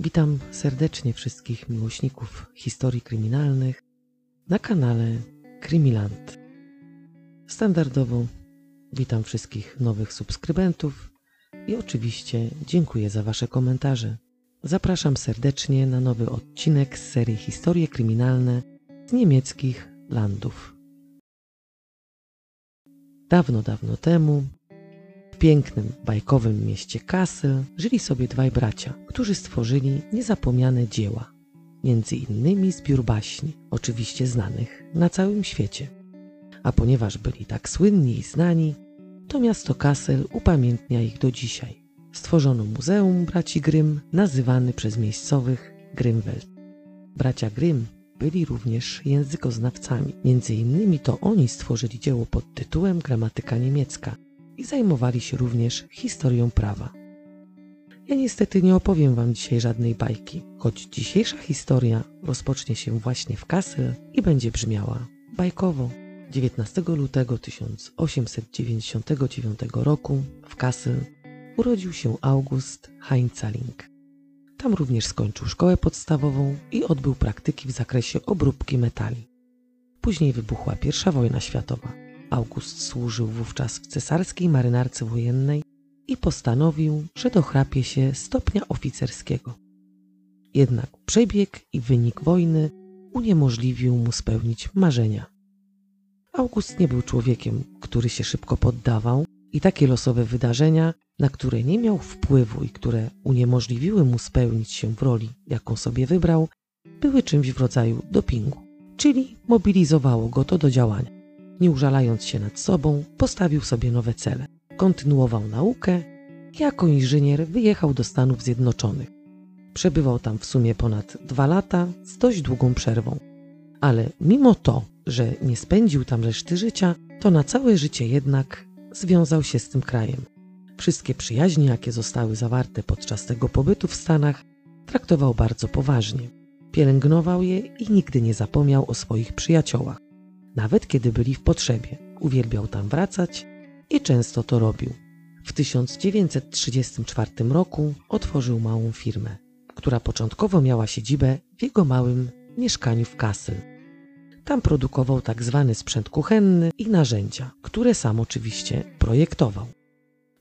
Witam serdecznie wszystkich miłośników historii kryminalnych na kanale Krymiland. Standardowo witam wszystkich nowych subskrybentów i oczywiście dziękuję za Wasze komentarze. Zapraszam serdecznie na nowy odcinek z serii Historie kryminalne z niemieckich landów. Dawno, dawno temu w pięknym, bajkowym mieście Kassel żyli sobie dwaj bracia, którzy stworzyli niezapomniane dzieła, między innymi zbiór baśni, oczywiście znanych na całym świecie. A ponieważ byli tak słynni i znani, to miasto Kassel upamiętnia ich do dzisiaj. Stworzono Muzeum Braci Grimm, nazywany przez miejscowych Grimwelt. Bracia Grimm byli również językoznawcami. Między innymi to oni stworzyli dzieło pod tytułem Gramatyka niemiecka i zajmowali się również historią prawa. Ja niestety nie opowiem wam dzisiaj żadnej bajki, choć dzisiejsza historia rozpocznie się właśnie w Kassel i będzie brzmiała bajkowo. 19 lutego 1899 roku w Kassel urodził się August Heinzaling. Tam również skończył szkołę podstawową i odbył praktyki w zakresie obróbki metali. Później wybuchła I wojna światowa. August służył wówczas w cesarskiej marynarce wojennej i postanowił, że dochrapie się stopnia oficerskiego. Jednak przebieg i wynik wojny uniemożliwił mu spełnić marzenia. August nie był człowiekiem, który się szybko poddawał i takie losowe wydarzenia, na które nie miał wpływu i które uniemożliwiły mu spełnić się w roli, jaką sobie wybrał, były czymś w rodzaju dopingu, czyli mobilizowało go to do działania. Nie użalając się nad sobą, postawił sobie nowe cele. Kontynuował naukę i jako inżynier wyjechał do Stanów Zjednoczonych. Przebywał tam w sumie ponad dwa lata z dość długą przerwą. Ale mimo to, że nie spędził tam reszty życia, to na całe życie jednak związał się z tym krajem. Wszystkie przyjaźnie, jakie zostały zawarte podczas tego pobytu w Stanach, traktował bardzo poważnie. Pielęgnował je i nigdy nie zapomniał o swoich przyjaciołach. Nawet kiedy byli w potrzebie, uwielbiał tam wracać i często to robił. W 1934 roku otworzył małą firmę, która początkowo miała siedzibę w jego małym mieszkaniu w Kassel. Tam produkował tak zwany sprzęt kuchenny i narzędzia, które sam oczywiście projektował.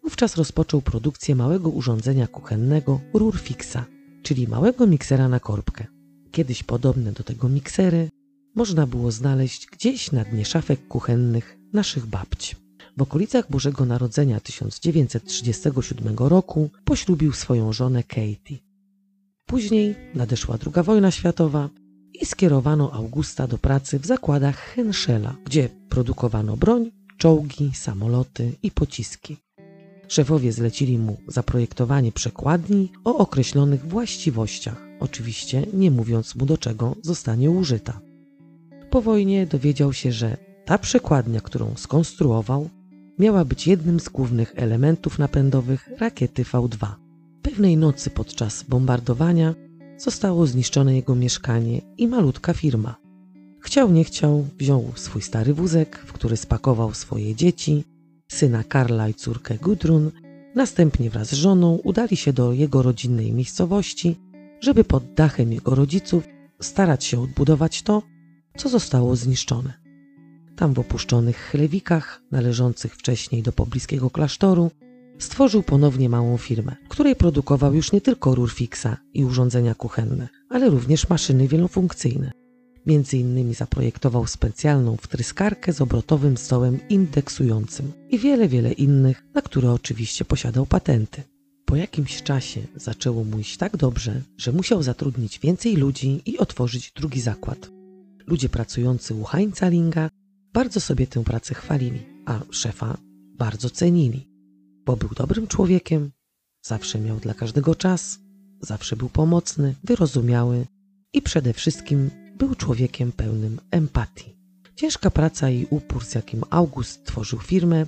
Wówczas rozpoczął produkcję małego urządzenia kuchennego Rurfixa, czyli małego miksera na korbkę. Kiedyś podobne do tego miksery można było znaleźć gdzieś na dnie szafek kuchennych naszych babci. W okolicach Bożego Narodzenia 1937 roku poślubił swoją żonę Katie. Później nadeszła II wojna światowa i skierowano Augusta do pracy w zakładach Henschela, gdzie produkowano broń, czołgi, samoloty i pociski. Szefowie zlecili mu zaprojektowanie przekładni o określonych właściwościach, oczywiście nie mówiąc mu do czego zostanie użyta. Po wojnie dowiedział się, że ta przekładnia, którą skonstruował, miała być jednym z głównych elementów napędowych rakiety V2. Pewnej nocy podczas bombardowania zostało zniszczone jego mieszkanie i malutka firma. Chciał nie chciał, wziął swój stary wózek, w który spakował swoje dzieci, syna Karla i córkę Gudrun, następnie wraz z żoną udali się do jego rodzinnej miejscowości, żeby pod dachem jego rodziców starać się odbudować to, co zostało zniszczone. Tam w opuszczonych chlewikach, należących wcześniej do pobliskiego klasztoru, stworzył ponownie małą firmę, w której produkował już nie tylko rurfixa i urządzenia kuchenne, ale również maszyny wielofunkcyjne. Między innymi zaprojektował specjalną wtryskarkę z obrotowym stołem indeksującym i wiele, wiele innych, na które oczywiście posiadał patenty. Po jakimś czasie zaczęło mu iść tak dobrze, że musiał zatrudnić więcej ludzi i otworzyć drugi zakład. Ludzie pracujący u Heinza Linga bardzo sobie tę pracę chwalili, a szefa bardzo cenili, bo był dobrym człowiekiem, zawsze miał dla każdego czas, zawsze był pomocny, wyrozumiały i przede wszystkim był człowiekiem pełnym empatii. Ciężka praca i upór, z jakim August tworzył firmę,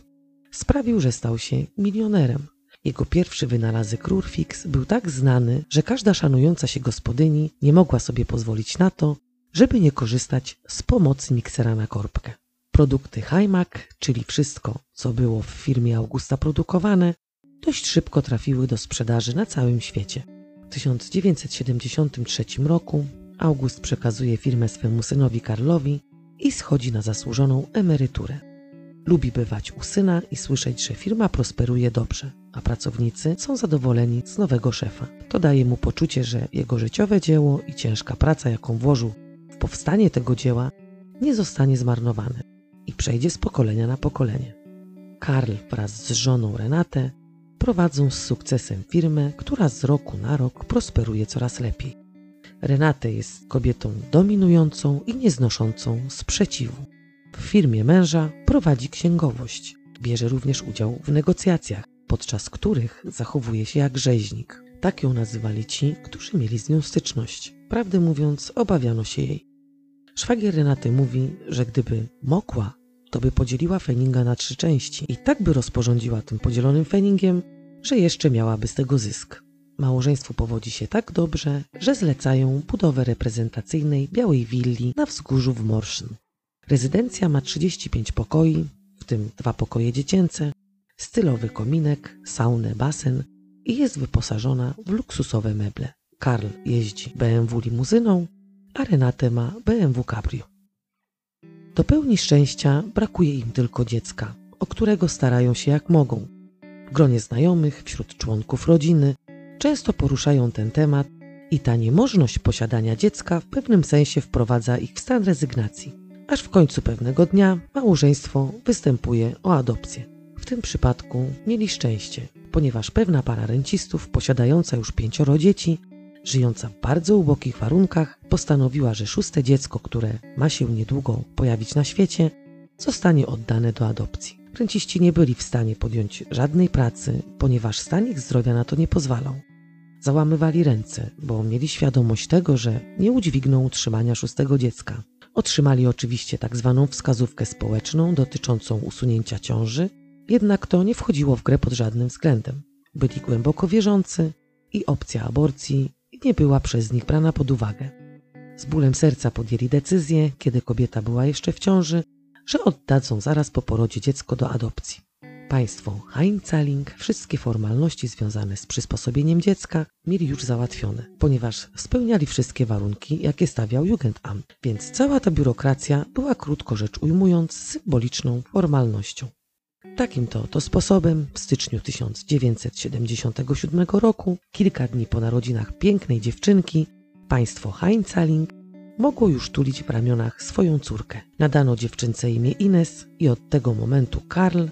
sprawił, że stał się milionerem. Jego pierwszy wynalazek Rurfix był tak znany, że każda szanująca się gospodyni nie mogła sobie pozwolić na to, żeby nie korzystać z pomocy miksera na korbkę. Produkty Heimak, czyli wszystko, co było w firmie Augusta produkowane, dość szybko trafiły do sprzedaży na całym świecie. W 1973 roku August przekazuje firmę swemu synowi Karlowi i schodzi na zasłużoną emeryturę. Lubi bywać u syna i słyszeć, że firma prosperuje dobrze, a pracownicy są zadowoleni z nowego szefa. To daje mu poczucie, że jego życiowe dzieło i ciężka praca, jaką włożył powstanie tego dzieła, nie zostanie zmarnowane i przejdzie z pokolenia na pokolenie. Karl wraz z żoną Renatę prowadzą z sukcesem firmę, która z roku na rok prosperuje coraz lepiej. Renate jest kobietą dominującą i nieznoszącą sprzeciwu. W firmie męża prowadzi księgowość. Bierze również udział w negocjacjach, podczas których zachowuje się jak rzeźnik. Tak ją nazywali ci, którzy mieli z nią styczność. Prawdę mówiąc, obawiano się jej. Szwagier Renaty mówi, że gdyby mogła, to by podzieliła Feninga na trzy części i tak by rozporządziła tym podzielonym Feningiem, że jeszcze miałaby z tego zysk. Małżeństwu powodzi się tak dobrze, że zlecają budowę reprezentacyjnej białej willi na wzgórzu w Morszyn. Rezydencja ma 35 pokoi, w tym dwa pokoje dziecięce, stylowy kominek, saunę, basen i jest wyposażona w luksusowe meble. Karl jeździ BMW limuzyną, a Renate ma BMW Cabrio. Do pełni szczęścia brakuje im tylko dziecka, o którego starają się jak mogą. W gronie znajomych, wśród członków rodziny, często poruszają ten temat i ta niemożność posiadania dziecka w pewnym sensie wprowadza ich w stan rezygnacji. Aż w końcu pewnego dnia małżeństwo występuje o adopcję. W tym przypadku mieli szczęście, ponieważ pewna para rencistów posiadająca już pięcioro dzieci żyjąca w bardzo ubogich warunkach, postanowiła, że szóste dziecko, które ma się niedługo pojawić na świecie, zostanie oddane do adopcji. Renciści nie byli w stanie podjąć żadnej pracy, ponieważ stan ich zdrowia na to nie pozwalał. Załamywali ręce, bo mieli świadomość tego, że nie udźwigną utrzymania szóstego dziecka. Otrzymali oczywiście tak zwaną wskazówkę społeczną dotyczącą usunięcia ciąży, jednak to nie wchodziło w grę pod żadnym względem. Byli głęboko wierzący i opcja aborcji nie była przez nich brana pod uwagę. Z bólem serca podjęli decyzję, kiedy kobieta była jeszcze w ciąży, że oddadzą zaraz po porodzie dziecko do adopcji. Państwo Heinzaling wszystkie formalności związane z przysposobieniem dziecka mieli już załatwione, ponieważ spełniali wszystkie warunki, jakie stawiał Jugendamt, więc cała ta biurokracja była krótko rzecz ujmując symboliczną formalnością. Takim to oto sposobem w styczniu 1977 roku, kilka dni po narodzinach pięknej dziewczynki, państwo Heinzaling mogło już tulić w ramionach swoją córkę. Nadano dziewczynce imię Ines i od tego momentu Karl,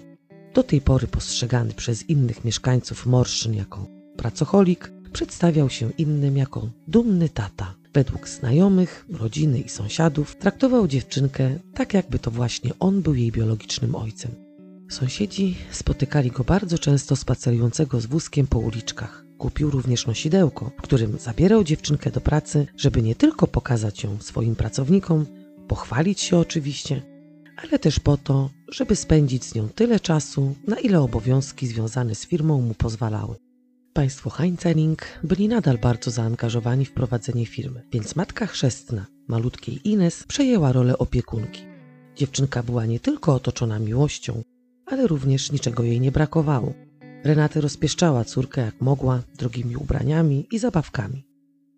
do tej pory postrzegany przez innych mieszkańców Morszyn jako pracocholik, przedstawiał się innym jako dumny tata. Według znajomych, rodziny i sąsiadów traktował dziewczynkę tak, jakby to właśnie on był jej biologicznym ojcem. Sąsiedzi spotykali go bardzo często spacerującego z wózkiem po uliczkach. Kupił również nosidełko, w którym zabierał dziewczynkę do pracy, żeby nie tylko pokazać ją swoim pracownikom, pochwalić się oczywiście, ale też po to, żeby spędzić z nią tyle czasu, na ile obowiązki związane z firmą mu pozwalały. Państwo Heinzeling byli nadal bardzo zaangażowani w prowadzenie firmy, więc matka chrzestna, malutkiej Ines, przejęła rolę opiekunki. Dziewczynka była nie tylko otoczona miłością, ale również niczego jej nie brakowało. Renata rozpieszczała córkę jak mogła drogimi ubraniami i zabawkami.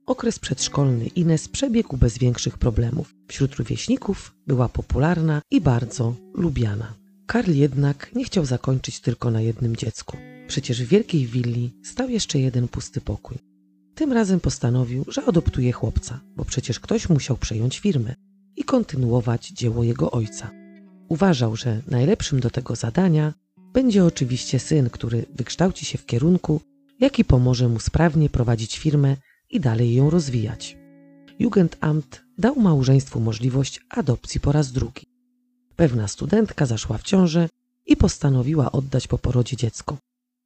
Okres przedszkolny Ines przebiegł bez większych problemów. Wśród rówieśników była popularna i bardzo lubiana. Karl jednak nie chciał zakończyć tylko na jednym dziecku. Przecież w wielkiej willi stał jeszcze jeden pusty pokój. Tym razem postanowił, że adoptuje chłopca, bo przecież ktoś musiał przejąć firmę i kontynuować dzieło jego ojca. Uważał, że najlepszym do tego zadania będzie oczywiście syn, który wykształci się w kierunku, jaki pomoże mu sprawnie prowadzić firmę i dalej ją rozwijać. Jugendamt dał małżeństwu możliwość adopcji po raz drugi. Pewna studentka zaszła w ciążę i postanowiła oddać po porodzie dziecko.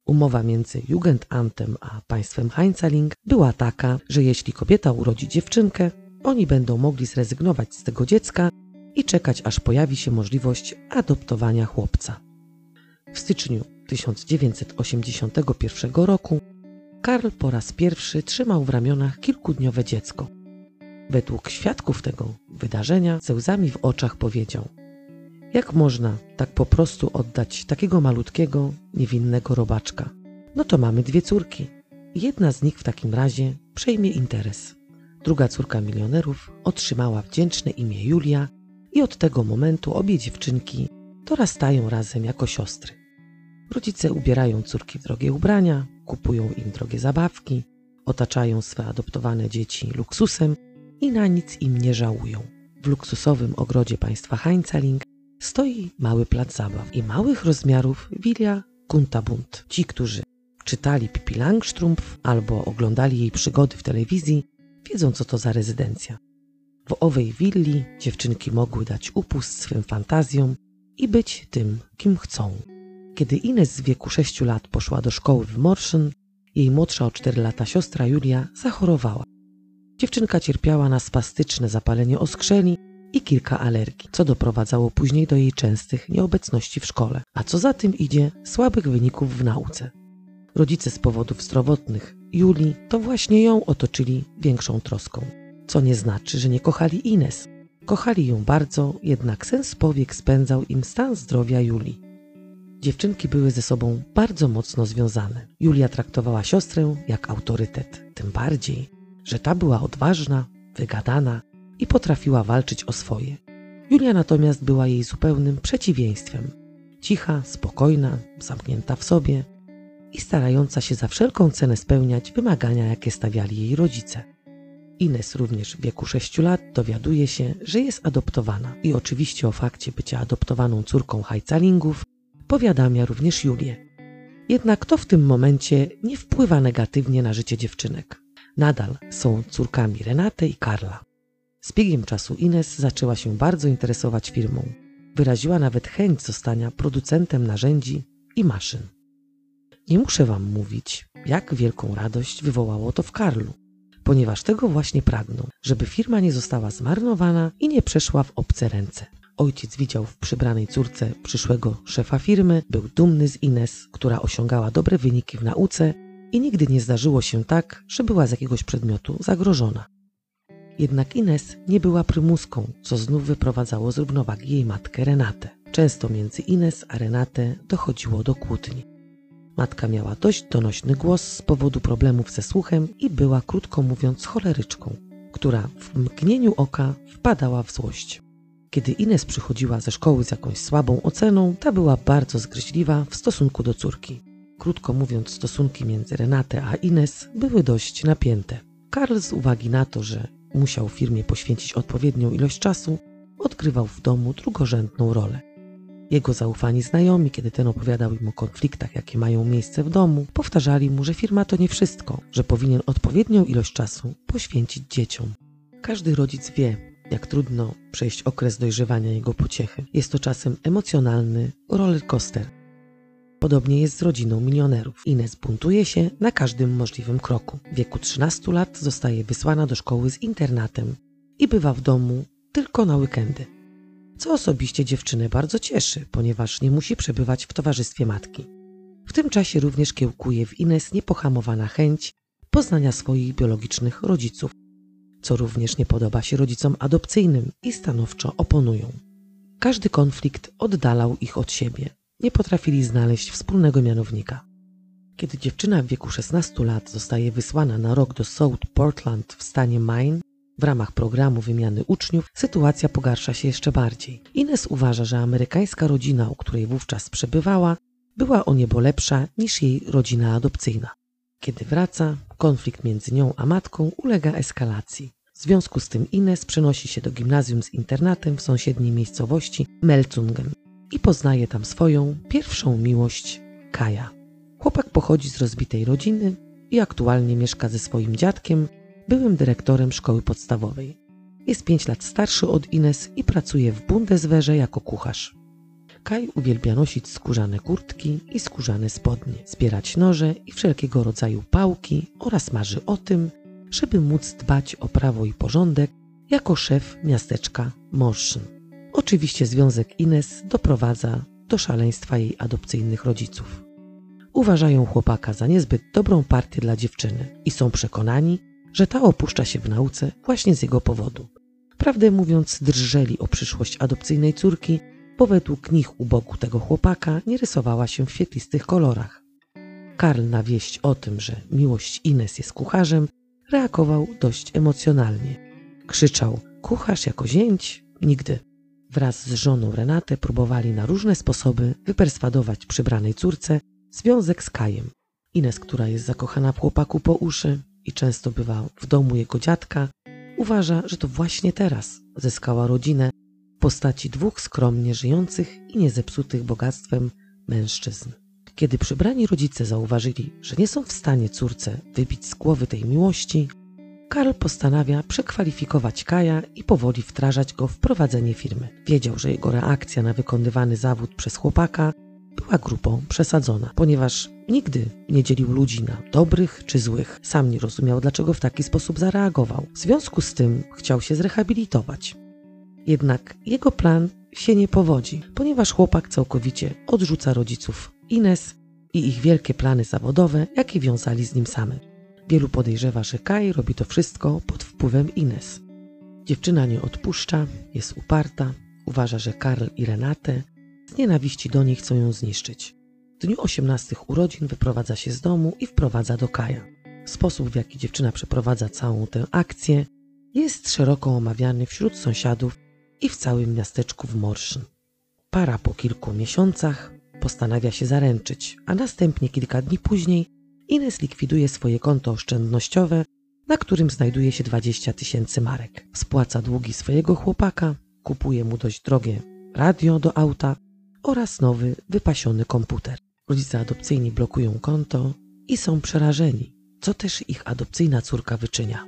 Umowa między Jugendamtem a państwem Heinzeling była taka, że jeśli kobieta urodzi dziewczynkę, oni będą mogli zrezygnować z tego dziecka i czekać, aż pojawi się możliwość adoptowania chłopca. W styczniu 1981 roku Karl po raz pierwszy trzymał w ramionach kilkudniowe dziecko. Według świadków tego wydarzenia ze łzami w oczach powiedział: Jak można tak po prostu oddać takiego malutkiego, niewinnego robaczka? No to mamy dwie córki. Jedna z nich w takim razie przejmie interes. Druga córka milionerów otrzymała wdzięczne imię Julia i od tego momentu obie dziewczynki dorastają razem jako siostry. Rodzice ubierają córki w drogie ubrania, kupują im drogie zabawki, otaczają swe adoptowane dzieci luksusem i na nic im nie żałują. W luksusowym ogrodzie państwa Heinzaling stoi mały plac zabaw i małych rozmiarów Villa Kuntabund. Ci, którzy czytali Pippi Langstrumpf albo oglądali jej przygody w telewizji, wiedzą co to za rezydencja. W owej willi dziewczynki mogły dać upust swym fantazjom i być tym, kim chcą. Kiedy Ines w wieku 6 lat poszła do szkoły w Morschen, jej młodsza o 4 lata siostra Julia zachorowała. Dziewczynka cierpiała na spastyczne zapalenie oskrzeli i kilka alergii, co doprowadzało później do jej częstych nieobecności w szkole, a co za tym idzie słabych wyników w nauce. Rodzice z powodów zdrowotnych Julii to właśnie ją otoczyli większą troską, co nie znaczy, że nie kochali Ines. Kochali ją bardzo, jednak sens powiek spędzał im stan zdrowia Julii. Dziewczynki były ze sobą bardzo mocno związane. Julia traktowała siostrę jak autorytet, tym bardziej, że ta była odważna, wygadana i potrafiła walczyć o swoje. Julia natomiast była jej zupełnym przeciwieństwem. Cicha, spokojna, zamknięta w sobie i starająca się za wszelką cenę spełniać wymagania, jakie stawiali jej rodzice. Ines również w wieku 6 lat dowiaduje się, że jest adoptowana i oczywiście o fakcie bycia adoptowaną córką Hajcalingów powiadamia również Julię. Jednak to w tym momencie nie wpływa negatywnie na życie dziewczynek. Nadal są córkami Renaty i Karla. Z biegiem czasu Ines zaczęła się bardzo interesować firmą. Wyraziła nawet chęć zostania producentem narzędzi i maszyn. Nie muszę wam mówić, jak wielką radość wywołało to w Karlu, ponieważ tego właśnie pragną, żeby firma nie została zmarnowana i nie przeszła w obce ręce. Ojciec widział w przybranej córce przyszłego szefa firmy, był dumny z Ines, która osiągała dobre wyniki w nauce i nigdy nie zdarzyło się tak, że była z jakiegoś przedmiotu zagrożona. Jednak Ines nie była prymuską, co znów wyprowadzało z równowagi jej matkę Renatę. Często między Ines a Renatę dochodziło do kłótni. Matka miała dość donośny głos z powodu problemów ze słuchem i była, krótko mówiąc, choleryczką, która w mgnieniu oka wpadała w złość. Kiedy Ines przychodziła ze szkoły z jakąś słabą oceną, ta była bardzo zgryźliwa w stosunku do córki. Krótko mówiąc, stosunki między Renatę a Ines były dość napięte. Karl z uwagi na to, że musiał firmie poświęcić odpowiednią ilość czasu, odgrywał w domu drugorzędną rolę. Jego zaufani znajomi, kiedy ten opowiadał im o konfliktach, jakie mają miejsce w domu, powtarzali mu, że firma to nie wszystko, że powinien odpowiednią ilość czasu poświęcić dzieciom. Każdy rodzic wie, jak trudno przejść okres dojrzewania jego pociechy. Jest to czasem emocjonalny rollercoaster. Podobnie jest z rodziną milionerów. Ines buntuje się na każdym możliwym kroku. W wieku 13 lat zostaje wysłana do szkoły z internatem i bywa w domu tylko na weekendy. Co osobiście dziewczynę bardzo cieszy, ponieważ nie musi przebywać w towarzystwie matki. W tym czasie również kiełkuje w Ines niepohamowana chęć poznania swoich biologicznych rodziców co również nie podoba się rodzicom adopcyjnym i stanowczo oponują. Każdy konflikt oddalał ich od siebie. Nie potrafili znaleźć wspólnego mianownika. Kiedy dziewczyna w wieku 16 lat zostaje wysłana na rok do South Portland w stanie Maine w ramach programu wymiany uczniów, sytuacja pogarsza się jeszcze bardziej. Ines uważa, że amerykańska rodzina, u której wówczas przebywała, była o niebo lepsza niż jej rodzina adopcyjna. Kiedy wraca, konflikt między nią a matką ulega eskalacji. W związku z tym Ines przenosi się do gimnazjum z internatem w sąsiedniej miejscowości Melzungen i poznaje tam swoją pierwszą miłość Kaja. Chłopak pochodzi z rozbitej rodziny i aktualnie mieszka ze swoim dziadkiem, byłym dyrektorem szkoły podstawowej. Jest pięć lat starszy od Ines i pracuje w Bundeswehrze jako kucharz. Kaj uwielbia nosić skórzane kurtki i skórzane spodnie, zbierać noże i wszelkiego rodzaju pałki oraz marzy o tym, żeby móc dbać o prawo i porządek jako szef miasteczka Morszyn. Oczywiście związek Ines doprowadza do szaleństwa jej adopcyjnych rodziców. Uważają chłopaka za niezbyt dobrą partię dla dziewczyny i są przekonani, że ta opuszcza się w nauce właśnie z jego powodu. Prawdę mówiąc, drżeli o przyszłość adopcyjnej córki, bo według nich u boku tego chłopaka nie rysowała się w świetlistych kolorach. Karl na wieść o tym, że miłość Ines jest kucharzem, reagował dość emocjonalnie. Krzyczał: Kucharz jako zięć? Nigdy. Wraz z żoną Renatę próbowali na różne sposoby wyperswadować przybranej córce związek z Kajem. Ines, która jest zakochana w chłopaku po uszy i często bywa w domu jego dziadka, uważa, że to właśnie teraz zyskała rodzinę w postaci dwóch skromnie żyjących i niezepsutych bogactwem mężczyzn. Kiedy przybrani rodzice zauważyli, że nie są w stanie córce wybić z głowy tej miłości, Karl postanawia przekwalifikować Kaja i powoli wdrażać go w prowadzenie firmy. Wiedział, że jego reakcja na wykonywany zawód przez chłopaka była grupą przesadzona, ponieważ nigdy nie dzielił ludzi na dobrych czy złych. Sam nie rozumiał, dlaczego w taki sposób zareagował. W związku z tym chciał się zrehabilitować. Jednak jego plan się nie powodzi, ponieważ chłopak całkowicie odrzuca rodziców Ines i ich wielkie plany zawodowe, jakie wiązali z nim samym. Wielu podejrzewa, że Kai robi to wszystko pod wpływem Ines. Dziewczyna nie odpuszcza, jest uparta, uważa, że Karl i Renate z nienawiści do niej chcą ją zniszczyć. W dniu 18 urodzin wyprowadza się z domu i wprowadza do Kaja. Sposób, w jaki dziewczyna przeprowadza całą tę akcję, jest szeroko omawiany wśród sąsiadów i w całym miasteczku w Morszyn. Para po kilku miesiącach postanawia się zaręczyć, a następnie kilka dni później Ines likwiduje swoje konto oszczędnościowe, na którym znajduje się 20 tysięcy marek. Spłaca długi swojego chłopaka, kupuje mu dość drogie radio do auta oraz nowy, wypasiony komputer. Rodzice adopcyjni blokują konto i są przerażeni, co też ich adopcyjna córka wyczynia.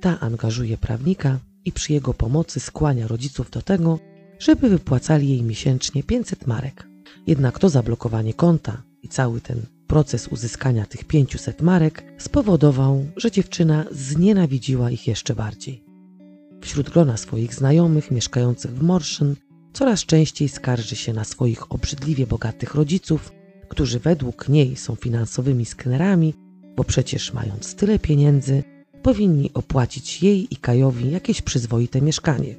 Ta angażuje prawnika i przy jego pomocy skłania rodziców do tego, żeby wypłacali jej miesięcznie 500 marek. Jednak to zablokowanie konta i cały ten proces uzyskania tych 500 marek spowodował, że dziewczyna znienawidziła ich jeszcze bardziej. Wśród grona swoich znajomych mieszkających w Morszyn coraz częściej skarży się na swoich obrzydliwie bogatych rodziców, którzy według niej są finansowymi sknerami, bo przecież mając tyle pieniędzy, powinni opłacić jej i Kajowi jakieś przyzwoite mieszkanie.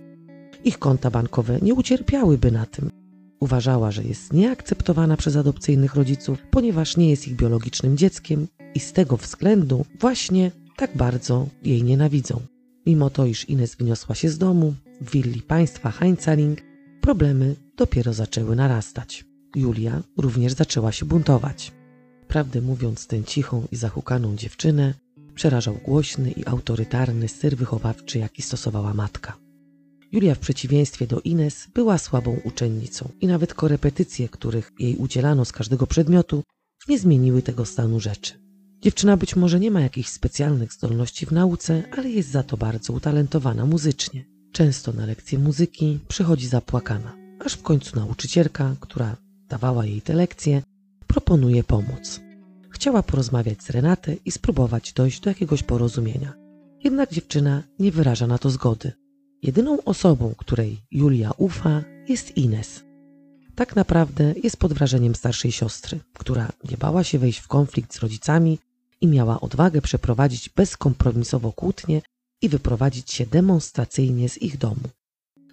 Ich konta bankowe nie ucierpiałyby na tym, Uważała, że jest nieakceptowana przez adopcyjnych rodziców, ponieważ nie jest ich biologicznym dzieckiem i z tego względu właśnie tak bardzo jej nienawidzą. Mimo to, iż Ines wyniosła się z domu, w willi państwa Heinzaling, problemy dopiero zaczęły narastać. Julia również zaczęła się buntować. Prawdę mówiąc, tę cichą i zahukaną dziewczynę przerażał głośny i autorytarny styl wychowawczy, jaki stosowała matka. Julia w przeciwieństwie do Ines była słabą uczennicą i nawet korepetycje, których jej udzielano z każdego przedmiotu, nie zmieniły tego stanu rzeczy. Dziewczyna być może nie ma jakichś specjalnych zdolności w nauce, ale jest za to bardzo utalentowana muzycznie. Często na lekcje muzyki przychodzi zapłakana, aż w końcu nauczycielka, która dawała jej te lekcje, proponuje pomoc. Chciała porozmawiać z Renatę i spróbować dojść do jakiegoś porozumienia. Jednak dziewczyna nie wyraża na to zgody. Jedyną osobą, której Julia ufa, jest Ines. Tak naprawdę jest pod wrażeniem starszej siostry, która nie bała się wejść w konflikt z rodzicami i miała odwagę przeprowadzić bezkompromisowo kłótnię i wyprowadzić się demonstracyjnie z ich domu.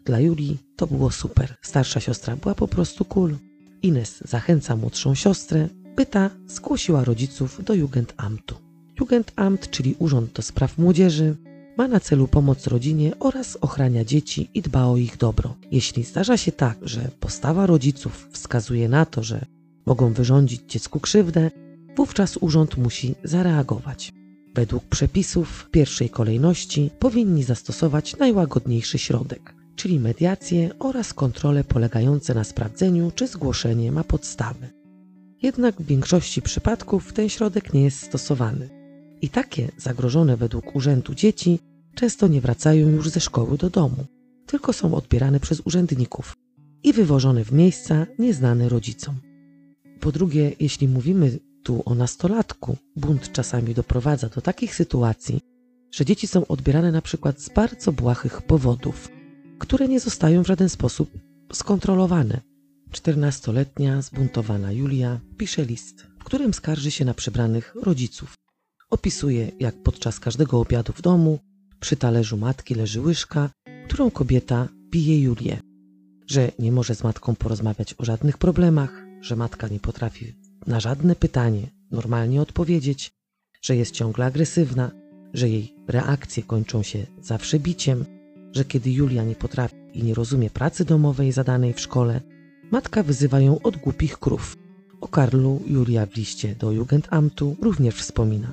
Dla Julii to było super. Starsza siostra była po prostu cool. Ines zachęca młodszą siostrę, by ta zgłosiła rodziców do Jugendamtu. Jugendamt, czyli Urząd do Spraw Młodzieży, ma na celu pomoc rodzinie oraz ochrania dzieci i dba o ich dobro. Jeśli zdarza się tak, że postawa rodziców wskazuje na to, że mogą wyrządzić dziecku krzywdę, wówczas urząd musi zareagować. Według przepisów w pierwszej kolejności powinni zastosować najłagodniejszy środek, czyli mediację oraz kontrole polegające na sprawdzeniu, czy zgłoszenie ma podstawy. Jednak w większości przypadków ten środek nie jest stosowany. I takie zagrożone według urzędu dzieci często nie wracają już ze szkoły do domu, tylko są odbierane przez urzędników i wywożone w miejsca nieznane rodzicom. Po drugie, jeśli mówimy tu o nastolatku, bunt czasami doprowadza do takich sytuacji, że dzieci są odbierane na przykład z bardzo błahych powodów, które nie zostają w żaden sposób skontrolowane. Czternastoletnia zbuntowana Julia pisze list, w którym skarży się na przybranych rodziców. Opisuje, jak podczas każdego obiadu w domu przy talerzu matki leży łyżka, którą kobieta bije Julię. Że nie może z matką porozmawiać o żadnych problemach, że matka nie potrafi na żadne pytanie normalnie odpowiedzieć, że jest ciągle agresywna, że jej reakcje kończą się zawsze biciem, że kiedy Julia nie potrafi i nie rozumie pracy domowej zadanej w szkole, matka wyzywa ją od głupich krów. O Karlu Julia w liście do Jugendamtu również wspomina.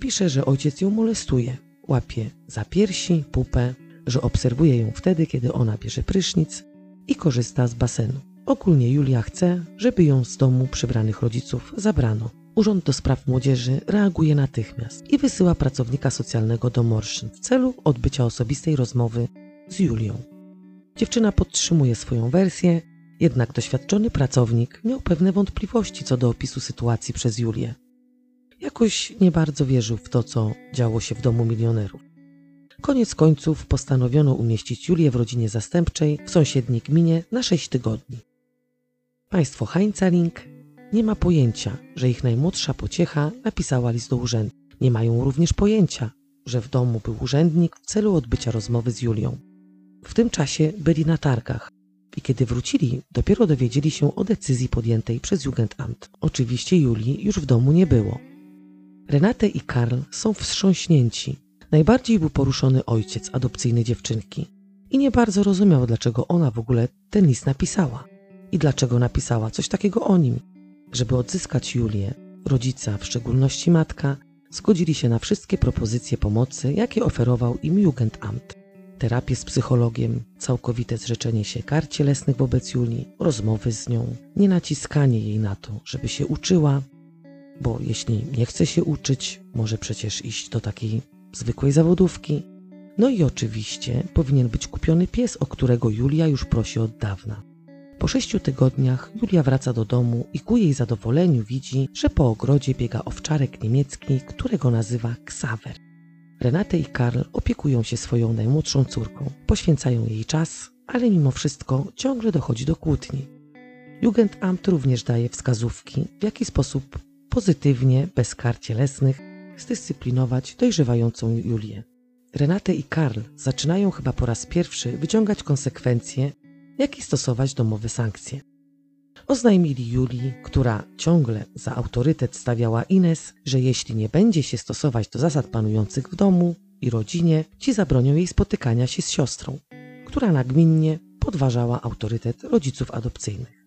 Pisze, że ojciec ją molestuje, łapie za piersi, pupę, że obserwuje ją wtedy, kiedy ona bierze prysznic i korzysta z basenu. Ogólnie Julia chce, żeby ją z domu przybranych rodziców zabrano. Urząd do Spraw Młodzieży reaguje natychmiast i wysyła pracownika socjalnego do Morszyn w celu odbycia osobistej rozmowy z Julią. Dziewczyna podtrzymuje swoją wersję, jednak doświadczony pracownik miał pewne wątpliwości co do opisu sytuacji przez Julię. Jakoś nie bardzo wierzył w to, co działo się w domu milionerów. Koniec końców postanowiono umieścić Julię w rodzinie zastępczej w sąsiedniej gminie na 6 tygodni. Państwo Heinzeling nie ma pojęcia, że ich najmłodsza pociecha napisała list do urzędu. Nie mają również pojęcia, że w domu był urzędnik w celu odbycia rozmowy z Julią. W tym czasie byli na targach i kiedy wrócili, dopiero dowiedzieli się o decyzji podjętej przez Jugendamt. Oczywiście Julii już w domu nie było. Renate i Karl są wstrząśnięci. Najbardziej był poruszony ojciec adopcyjny dziewczynki i nie bardzo rozumiał, dlaczego ona w ogóle ten list napisała i dlaczego napisała coś takiego o nim. Żeby odzyskać Julię, rodzica, w szczególności matka, zgodzili się na wszystkie propozycje pomocy, jakie oferował im Jugendamt. Terapię z psychologiem, całkowite zrzeczenie się kar cielesnych wobec Julii, rozmowy z nią, nie naciskanie jej na to, żeby się uczyła, bo jeśli nie chce się uczyć, może przecież iść do takiej zwykłej zawodówki. No i oczywiście powinien być kupiony pies, o którego Julia już prosi od dawna. Po sześciu tygodniach Julia wraca do domu i ku jej zadowoleniu widzi, że po ogrodzie biega owczarek niemiecki, którego nazywa Xaver. Renate i Karl opiekują się swoją najmłodszą córką, poświęcają jej czas, ale mimo wszystko ciągle dochodzi do kłótni. Jugendamt również daje wskazówki, w jaki sposób pozytywnie, bez kar cielesnych, zdyscyplinować dojrzewającą Julię. Renate i Karl zaczynają chyba po raz pierwszy wyciągać konsekwencje jak i stosować domowe sankcje. Oznajmili Julii, która ciągle za autorytet stawiała Ines, że jeśli nie będzie się stosować do zasad panujących w domu i rodzinie, ci zabronią jej spotykania się z siostrą, która nagminnie podważała autorytet rodziców adopcyjnych.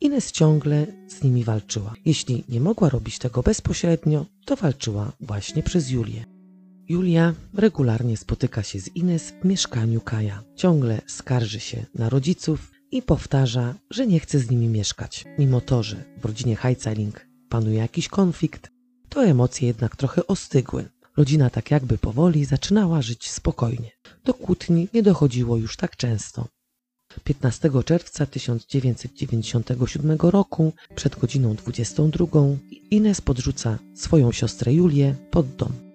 Ines ciągle z nimi walczyła. Jeśli nie mogła robić tego bezpośrednio, to walczyła właśnie przez Julię. Julia regularnie spotyka się z Ines w mieszkaniu Kaja. Ciągle skarży się na rodziców i powtarza, że nie chce z nimi mieszkać. Mimo to, że w rodzinie Heizeling panuje jakiś konflikt, to emocje jednak trochę ostygły. Rodzina tak jakby powoli zaczynała żyć spokojnie. Do kłótni nie dochodziło już tak często. 15 czerwca 1997 roku, przed godziną 22, Ines podrzuca swoją siostrę Julię pod dom.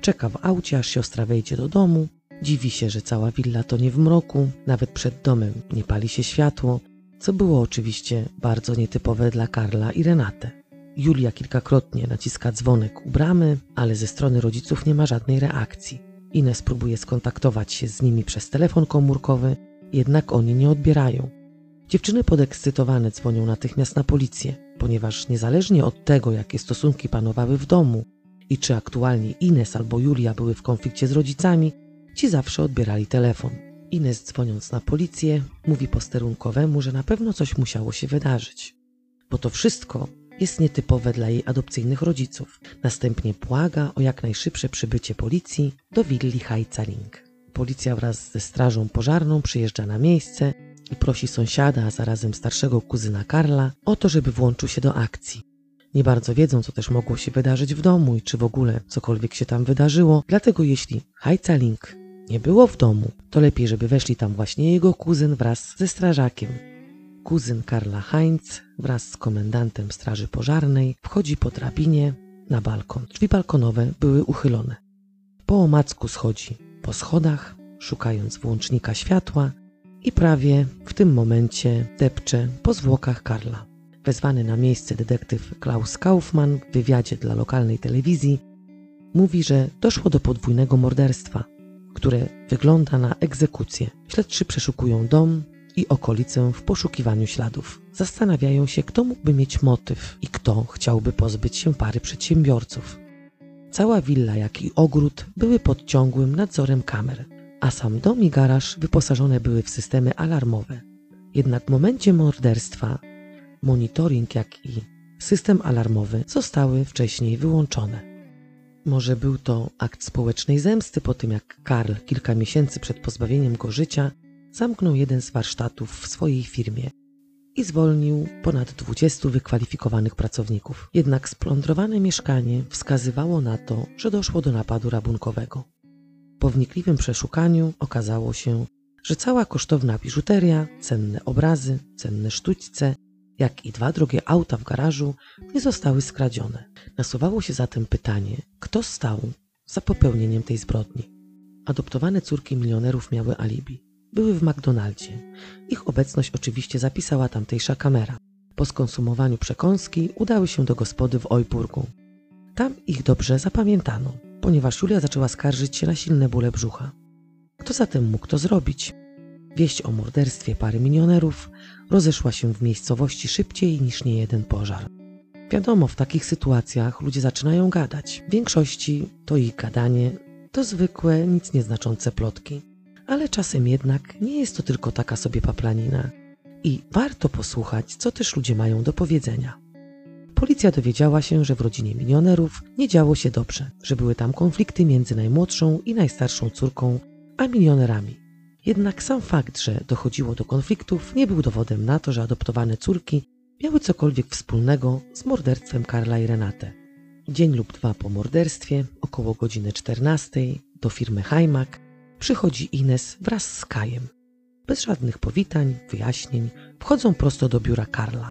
Czeka w aucie, aż siostra wejdzie do domu. Dziwi się, że cała willa to nie w mroku, nawet przed domem nie pali się światło, co było oczywiście bardzo nietypowe dla Karla i Renate. Julia kilkakrotnie naciska dzwonek u bramy, ale ze strony rodziców nie ma żadnej reakcji. Ines próbuje skontaktować się z nimi przez telefon komórkowy, jednak oni nie odbierają. Dziewczyny podekscytowane dzwonią natychmiast na policję, ponieważ niezależnie od tego, jakie stosunki panowały w domu, i czy aktualnie Ines albo Julia były w konflikcie z rodzicami, ci zawsze odbierali telefon. Ines dzwoniąc na policję mówi posterunkowemu, że na pewno coś musiało się wydarzyć, bo to wszystko jest nietypowe dla jej adopcyjnych rodziców. Następnie błaga o jak najszybsze przybycie policji do willi Heizaling. Policja wraz ze strażą pożarną przyjeżdża na miejsce i prosi sąsiada, a zarazem starszego kuzyna Karla o to, żeby włączył się do akcji. Nie bardzo wiedzą, co też mogło się wydarzyć w domu i czy w ogóle cokolwiek się tam wydarzyło, dlatego jeśli Heizaling nie było w domu, to lepiej, żeby weszli tam właśnie jego kuzyn wraz ze strażakiem. Kuzyn Karla Heinz wraz z komendantem straży pożarnej wchodzi po drabinie na balkon. Drzwi balkonowe były uchylone. Po omacku schodzi po schodach, szukając włącznika światła i prawie w tym momencie depcze po zwłokach Karla. Wezwany na miejsce detektyw Klaus Kaufmann w wywiadzie dla lokalnej telewizji mówi, że doszło do podwójnego morderstwa, które wygląda na egzekucję. Śledczy przeszukują dom i okolice w poszukiwaniu śladów. Zastanawiają się, kto mógłby mieć motyw i kto chciałby pozbyć się pary przedsiębiorców. Cała willa, jak i ogród były pod ciągłym nadzorem kamer, a sam dom i garaż wyposażone były w systemy alarmowe. Jednak w momencie morderstwa monitoring, jak i system alarmowy zostały wcześniej wyłączone. Może był to akt społecznej zemsty po tym, jak Karl kilka miesięcy przed pozbawieniem go życia zamknął jeden z warsztatów w swojej firmie i zwolnił ponad 20 wykwalifikowanych pracowników. Jednak splądrowane mieszkanie wskazywało na to, że doszło do napadu rabunkowego. Po wnikliwym przeszukaniu okazało się, że cała kosztowna biżuteria, cenne obrazy, cenne sztućce, jak i dwa drogie auta w garażu nie zostały skradzione. Nasuwało się zatem pytanie, kto stał za popełnieniem tej zbrodni. Adoptowane córki milionerów miały alibi. Były w McDonaldzie. Ich obecność oczywiście zapisała tamtejsza kamera. Po skonsumowaniu przekąski udały się do gospody w Ojburgu. Tam ich dobrze zapamiętano, ponieważ Julia zaczęła skarżyć się na silne bóle brzucha. Kto zatem mógł to zrobić? Wieść o morderstwie pary milionerów rozeszła się w miejscowości szybciej niż niejeden pożar. Wiadomo, w takich sytuacjach ludzie zaczynają gadać. W większości to ich gadanie to zwykłe, nic nieznaczące plotki. Ale czasem jednak nie jest to tylko taka sobie paplanina. I warto posłuchać, co też ludzie mają do powiedzenia. Policja dowiedziała się, że w rodzinie milionerów nie działo się dobrze, że były tam konflikty między najmłodszą i najstarszą córką, a milionerami. Jednak sam fakt, że dochodziło do konfliktów, nie był dowodem na to, że adoptowane córki miały cokolwiek wspólnego z morderstwem Karla i Renate. Dzień lub dwa po morderstwie, około godziny 14, do firmy Heimak przychodzi Ines wraz z Kajem. Bez żadnych powitań, wyjaśnień, wchodzą prosto do biura Karla.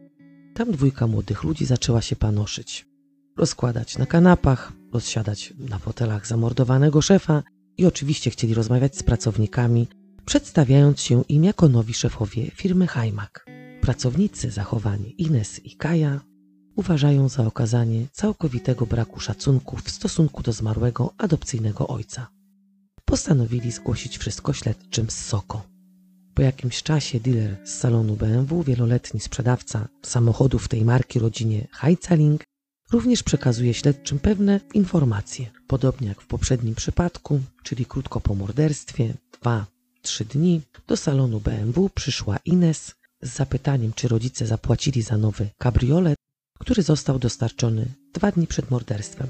Tam dwójka młodych ludzi zaczęła się panoszyć. Rozkładać na kanapach, rozsiadać na fotelach zamordowanego szefa i oczywiście chcieli rozmawiać z pracownikami, przedstawiając się im jako nowi szefowie firmy Heimak. Pracownicy zachowanie Ines i Kaja uważają za okazanie całkowitego braku szacunku w stosunku do zmarłego adopcyjnego ojca. Postanowili zgłosić wszystko śledczym z Soko. Po jakimś czasie dealer z salonu BMW, wieloletni sprzedawca samochodów tej marki rodzinie Heizaling, również przekazuje śledczym pewne informacje. Podobnie jak w poprzednim przypadku, czyli krótko po morderstwie, dwa trzy dni do salonu BMW przyszła Ines z zapytaniem, czy rodzice zapłacili za nowy kabriolet, który został dostarczony dwa dni przed morderstwem.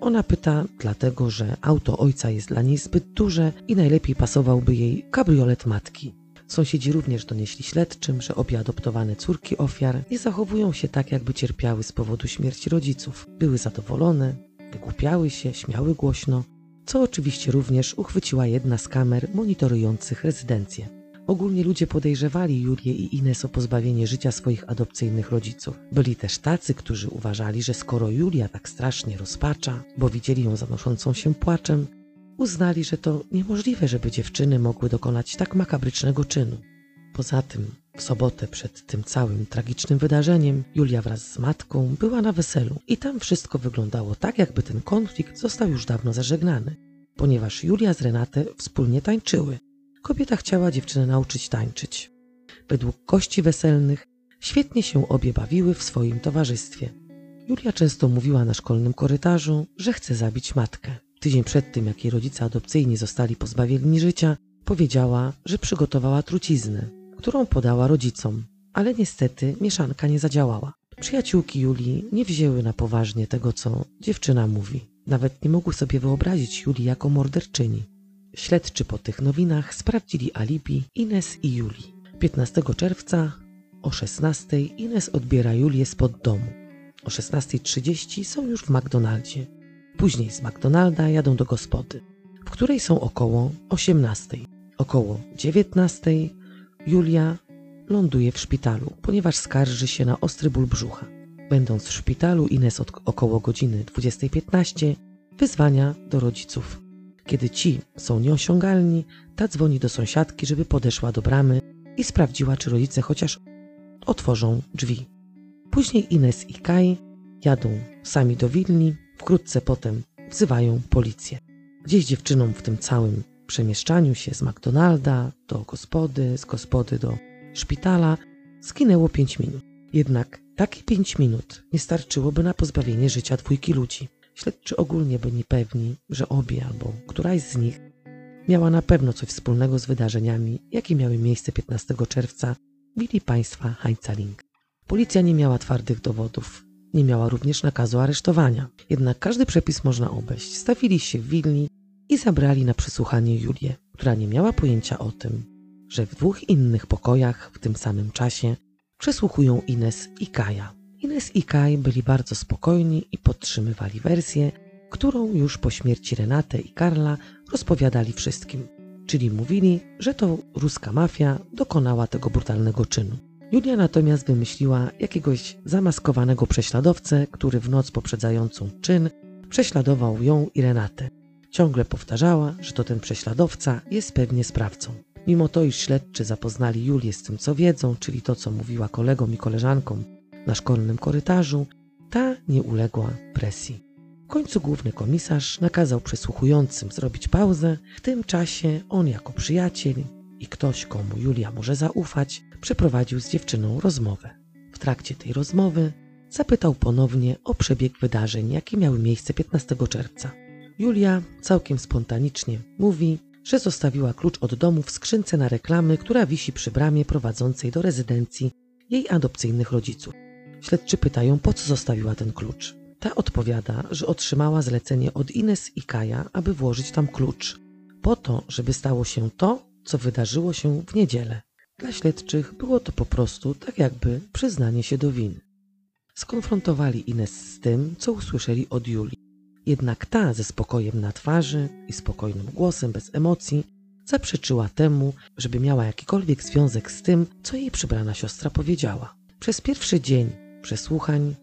Ona pyta dlatego, że auto ojca jest dla niej zbyt duże i najlepiej pasowałby jej kabriolet matki. Sąsiedzi również donieśli śledczym, że obie adoptowane córki ofiar nie zachowują się tak, jakby cierpiały z powodu śmierci rodziców. Były zadowolone, wygłupiały się, śmiały głośno, co oczywiście również uchwyciła jedna z kamer monitorujących rezydencję. Ogólnie ludzie podejrzewali Julię i Ines o pozbawienie życia swoich adopcyjnych rodziców. Byli też tacy, którzy uważali, że skoro Julia tak strasznie rozpacza, bo widzieli ją zanoszącą się płaczem, uznali, że to niemożliwe, żeby dziewczyny mogły dokonać tak makabrycznego czynu. Poza tym, w sobotę przed tym całym tragicznym wydarzeniem, Julia wraz z matką była na weselu i tam wszystko wyglądało tak, jakby ten konflikt został już dawno zażegnany, ponieważ Julia z Renate wspólnie tańczyły. Kobieta chciała dziewczynę nauczyć tańczyć. Według kości weselnych świetnie się obie bawiły w swoim towarzystwie. Julia często mówiła na szkolnym korytarzu, że chce zabić matkę. Tydzień przed tym, jak jej rodzice adopcyjni zostali pozbawieni życia, powiedziała, że przygotowała truciznę, którą podała rodzicom, ale niestety mieszanka nie zadziałała. Przyjaciółki Julii nie wzięły na poważnie tego, co dziewczyna mówi. Nawet nie mogły sobie wyobrazić Julii jako morderczyni. Śledczy po tych nowinach sprawdzili alibi Ines i Julii. 15 czerwca o 16 Ines odbiera Julię spod domu. O 16.30 są już w McDonaldzie. Później z McDonalda jadą do gospody, w której są około 18. Około 19 Julia ląduje w szpitalu, ponieważ skarży się na ostry ból brzucha. Będąc w szpitalu, Ines od około godziny 20.15 wyzwania do rodziców. Kiedy ci są nieosiągalni, ta dzwoni do sąsiadki, żeby podeszła do bramy i sprawdziła, czy rodzice chociaż otworzą drzwi. Później Ines i Kai jadą sami do Wilni, wkrótce potem wzywają policję. Gdzieś dziewczynom w tym całym przemieszczaniu się z McDonalda do gospody, z gospody do szpitala skinęło pięć minut. Jednak takie pięć minut nie starczyłoby na pozbawienie życia dwójki ludzi. Śledczy ogólnie byli pewni, że obie albo któraś z nich miała na pewno coś wspólnego z wydarzeniami, jakie miały miejsce 15 czerwca w willi państwa Heinzaling. Policja nie miała twardych dowodów, nie miała również nakazu aresztowania. Jednak każdy przepis można obejść. Stawili się w willi i zabrali na przesłuchanie Julię, która nie miała pojęcia o tym, że w dwóch innych pokojach w tym samym czasie przesłuchują Ines i Kaja. Ines i Kaj byli bardzo spokojni i podtrzymywali wersję, którą już po śmierci Renate i Karla rozpowiadali wszystkim. Czyli mówili, że to ruska mafia dokonała tego brutalnego czynu. Julia natomiast wymyśliła jakiegoś zamaskowanego prześladowcę, który w noc poprzedzającą czyn prześladował ją i Renatę. Ciągle powtarzała, że to ten prześladowca jest pewnie sprawcą. Mimo to, iż śledczy zapoznali Julię z tym, co wiedzą, czyli to, co mówiła kolegom i koleżankom na szkolnym korytarzu, ta nie uległa presji. W końcu główny komisarz nakazał przesłuchującym zrobić pauzę. W tym czasie on jako przyjaciel i ktoś, komu Julia może zaufać, przeprowadził z dziewczyną rozmowę. W trakcie tej rozmowy zapytał ponownie o przebieg wydarzeń, jakie miały miejsce 15 czerwca. Julia całkiem spontanicznie mówi, że zostawiła klucz od domu w skrzynce na reklamy, która wisi przy bramie prowadzącej do rezydencji jej adopcyjnych rodziców. Śledczy pytają, po co zostawiła ten klucz. Ta odpowiada, że otrzymała zlecenie od Ines i Kaja, aby włożyć tam klucz, po to, żeby stało się to, co wydarzyło się w niedzielę. Dla śledczych było to po prostu tak jakby przyznanie się do winy. Skonfrontowali Ines z tym, co usłyszeli od Julii. Jednak ta ze spokojem na twarzy i spokojnym głosem, bez emocji, zaprzeczyła temu, żeby miała jakikolwiek związek z tym, co jej przybrana siostra powiedziała. Przez pierwszy dzień przesłuchań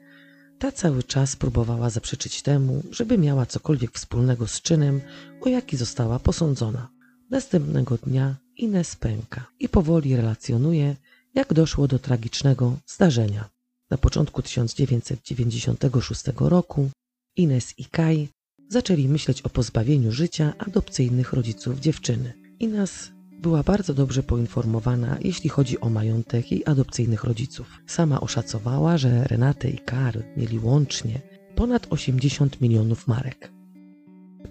ta cały czas próbowała zaprzeczyć temu, żeby miała cokolwiek wspólnego z czynem, o jaki została posądzona. Następnego dnia Ines pęka i powoli relacjonuje, jak doszło do tragicznego zdarzenia. Na początku 1996 roku Ines i Kai zaczęli myśleć o pozbawieniu życia adopcyjnych rodziców dziewczyny. Ines była bardzo dobrze poinformowana, jeśli chodzi o majątek jej adopcyjnych rodziców. Sama oszacowała, że Renate i Karl mieli łącznie ponad 80 milionów marek.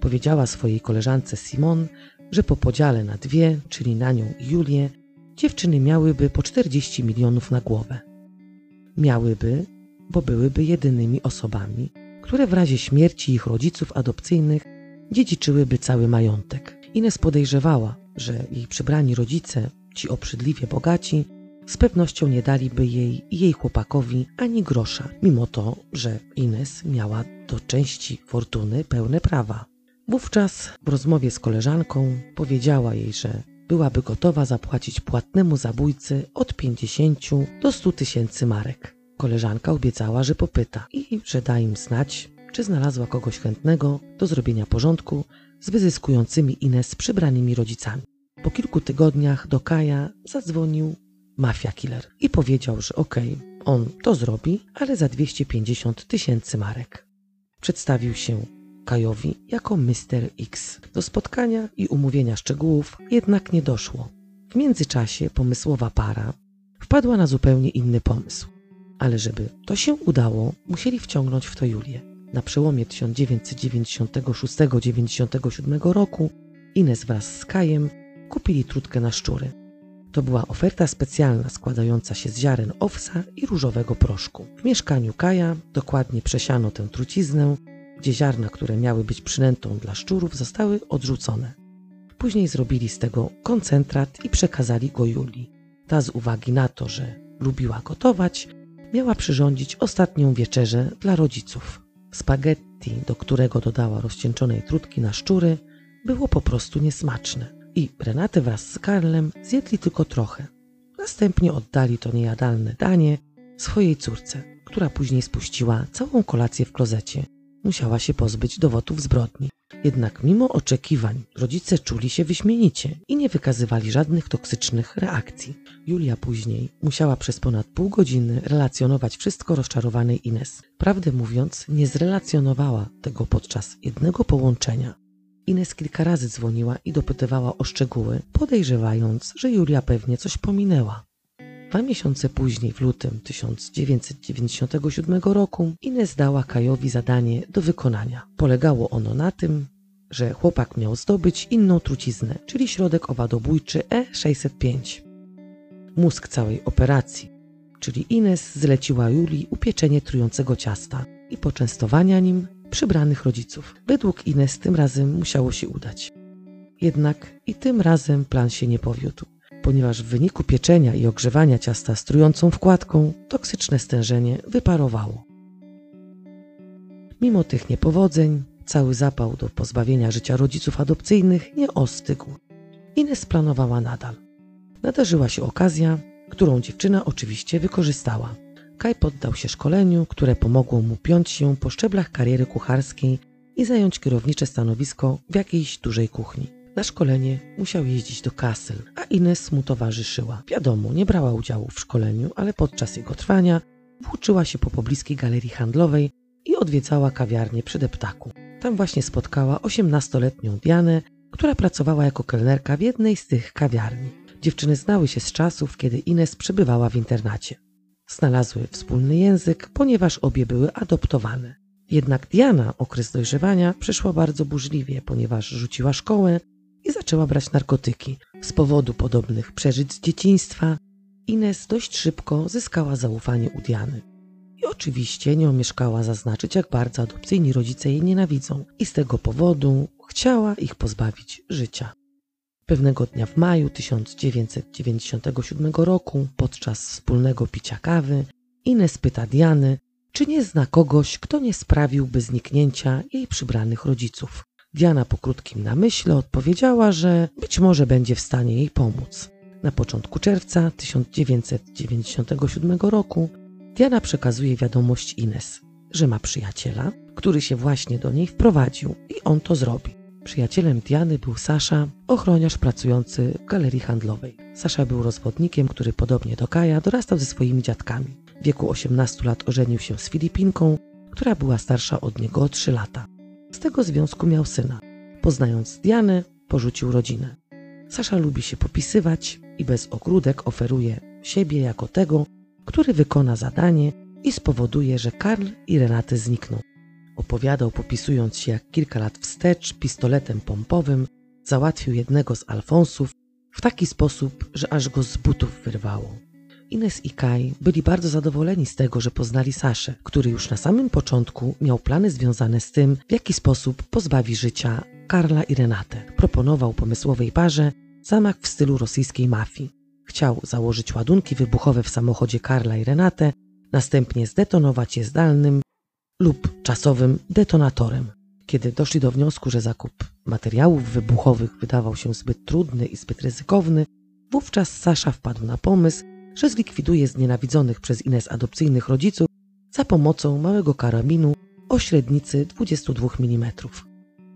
Powiedziała swojej koleżance Simon, że po podziale na dwie, czyli na nią i Julię, dziewczyny miałyby po 40 milionów na głowę. Miałyby, bo byłyby jedynymi osobami, które w razie śmierci ich rodziców adopcyjnych dziedziczyłyby cały majątek. Ines podejrzewała, że jej przybrani rodzice, ci obrzydliwie bogaci, z pewnością nie daliby jej i jej chłopakowi ani grosza, mimo to, że Ines miała do części fortuny pełne prawa. Wówczas w rozmowie z koleżanką powiedziała jej, że byłaby gotowa zapłacić płatnemu zabójcy od 50 do 100 tysięcy marek. Koleżanka obiecała, że popyta i że da im znać, czy znalazła kogoś chętnego do zrobienia porządku z wyzyskującymi Ines przybranymi rodzicami. Po kilku tygodniach do Kaja zadzwonił mafia killer i powiedział, że okej, okay, on to zrobi, ale za 250 tysięcy marek. Przedstawił się Kajowi jako Mr. X. Do spotkania i umówienia szczegółów jednak nie doszło. W międzyczasie pomysłowa para wpadła na zupełnie inny pomysł. Ale żeby to się udało, musieli wciągnąć w to Julię. Na przełomie 1996-97 roku Ines wraz z Kajem kupili trutkę na szczury. To była oferta specjalna składająca się z ziaren owsa i różowego proszku. W mieszkaniu Kaja dokładnie przesiano tę truciznę gdzie ziarna, które miały być przynętą dla szczurów, zostały odrzucone. Później zrobili z tego koncentrat i przekazali go Julii. Ta z uwagi na to, że lubiła gotować, miała przyrządzić ostatnią wieczerzę dla rodziców. Spaghetti, do którego dodała rozcieńczonej trutki na szczury, było po prostu niesmaczne. I Renate wraz z Karlem zjedli tylko trochę. Następnie oddali to niejadalne danie swojej córce, która później spuściła całą kolację w klozecie musiała się pozbyć dowodów zbrodni. Jednak mimo oczekiwań rodzice czuli się wyśmienicie i nie wykazywali żadnych toksycznych reakcji. Julia później musiała przez ponad pół godziny relacjonować wszystko rozczarowanej Ines. Prawdę mówiąc, nie zrelacjonowała tego podczas jednego połączenia. Ines kilka razy dzwoniła i dopytywała o szczegóły, podejrzewając, że Julia pewnie coś pominęła. Dwa miesiące później, w lutym 1997 roku, Ines dała Kajowi zadanie do wykonania. Polegało ono na tym, że chłopak miał zdobyć inną truciznę, czyli środek owadobójczy E605. Mózg całej operacji, czyli Ines zleciła Julii upieczenie trującego ciasta i poczęstowania nim przybranych rodziców. Według Ines tym razem musiało się udać. Jednak i tym razem plan się nie powiódł, ponieważ w wyniku pieczenia i ogrzewania ciasta z trującą wkładką toksyczne stężenie wyparowało. Mimo tych niepowodzeń, cały zapał do pozbawienia życia rodziców adopcyjnych nie ostygł. Ines planowała nadal. Nadarzyła się okazja, którą dziewczyna oczywiście wykorzystała. Kaj poddał się szkoleniu, które pomogło mu piąć się po szczeblach kariery kucharskiej i zająć kierownicze stanowisko w jakiejś dużej kuchni. Na szkolenie musiał jeździć do Kassel, a Ines mu towarzyszyła. Wiadomo, nie brała udziału w szkoleniu, ale podczas jego trwania włóczyła się po pobliskiej galerii handlowej i odwiedzała kawiarnię przy deptaku. Tam właśnie spotkała 18-letnią Dianę, która pracowała jako kelnerka w jednej z tych kawiarni. Dziewczyny znały się z czasów, kiedy Ines przebywała w internacie. Znalazły wspólny język, ponieważ obie były adoptowane. Jednak Diana okres dojrzewania przeszła bardzo burzliwie, ponieważ rzuciła szkołę i zaczęła brać narkotyki. Z powodu podobnych przeżyć z dzieciństwa Ines dość szybko zyskała zaufanie u Diany. I oczywiście nie omieszkała zaznaczyć, jak bardzo adopcyjni rodzice jej nienawidzą i z tego powodu chciała ich pozbawić życia. Pewnego dnia w maju 1997 roku, podczas wspólnego picia kawy, Ines pyta Diany, czy nie zna kogoś, kto nie sprawiłby zniknięcia jej przybranych rodziców. Diana po krótkim namyśle odpowiedziała, że być może będzie w stanie jej pomóc. Na początku czerwca 1997 roku Diana przekazuje wiadomość Ines, że ma przyjaciela, który się właśnie do niej wprowadził i on to zrobi. Przyjacielem Diany był Sasza, ochroniarz pracujący w galerii handlowej. Sasza był rozwodnikiem, który podobnie do Kaja dorastał ze swoimi dziadkami. W wieku 18 lat ożenił się z Filipinką, która była starsza od niego o 3 lata. Z tego związku miał syna. Poznając Dianę, porzucił rodzinę. Sasza lubi się popisywać i bez ogródek oferuje siebie jako tego, który wykona zadanie i spowoduje, że Karl i Renaty znikną. Opowiadał, popisując się jak kilka lat wstecz pistoletem pompowym załatwił jednego z Alfonsów w taki sposób, że aż go z butów wyrwało. Ines i Kai byli bardzo zadowoleni z tego, że poznali Saszę, który już na samym początku miał plany związane z tym, w jaki sposób pozbawi życia Karla i Renatę. Proponował pomysłowej parze zamach w stylu rosyjskiej mafii. Chciał założyć ładunki wybuchowe w samochodzie Karla i Renatę, następnie zdetonować je zdalnym lub czasowym detonatorem. Kiedy doszli do wniosku, że zakup materiałów wybuchowych wydawał się zbyt trudny i zbyt ryzykowny, wówczas Sasza wpadł na pomysł, że zlikwiduje znienawidzonych przez Ines adopcyjnych rodziców za pomocą małego karabinu o średnicy 22 mm.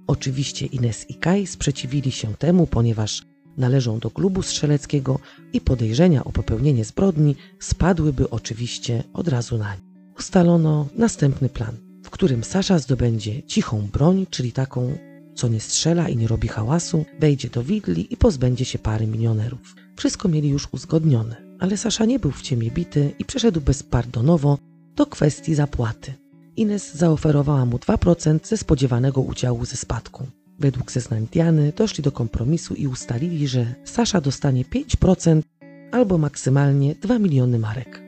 Oczywiście Ines i Kai sprzeciwili się temu, ponieważ należą do klubu strzeleckiego i podejrzenia o popełnienie zbrodni spadłyby oczywiście od razu na nie ustalono następny plan, w którym Sasza zdobędzie cichą broń, czyli taką, co nie strzela i nie robi hałasu, wejdzie do widli i pozbędzie się pary milionerów. Wszystko mieli już uzgodnione, ale Sasza nie był w ciemię bity i przeszedł bezpardonowo do kwestii zapłaty. Ines zaoferowała mu 2% ze spodziewanego udziału ze spadku. Według zeznań Diany doszli do kompromisu i ustalili, że Sasza dostanie 5% albo maksymalnie 2 miliony marek.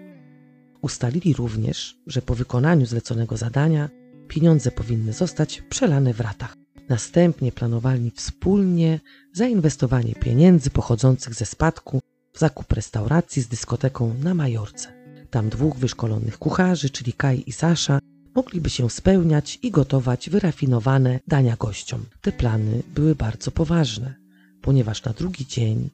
Ustalili również, że po wykonaniu zleconego zadania pieniądze powinny zostać przelane w ratach. Następnie planowali wspólnie zainwestowanie pieniędzy pochodzących ze spadku w zakup restauracji z dyskoteką na Majorce. Tam dwóch wyszkolonych kucharzy, czyli Kai i Sasza, mogliby się spełniać i gotować wyrafinowane dania gościom. Te plany były bardzo poważne, ponieważ na drugi dzień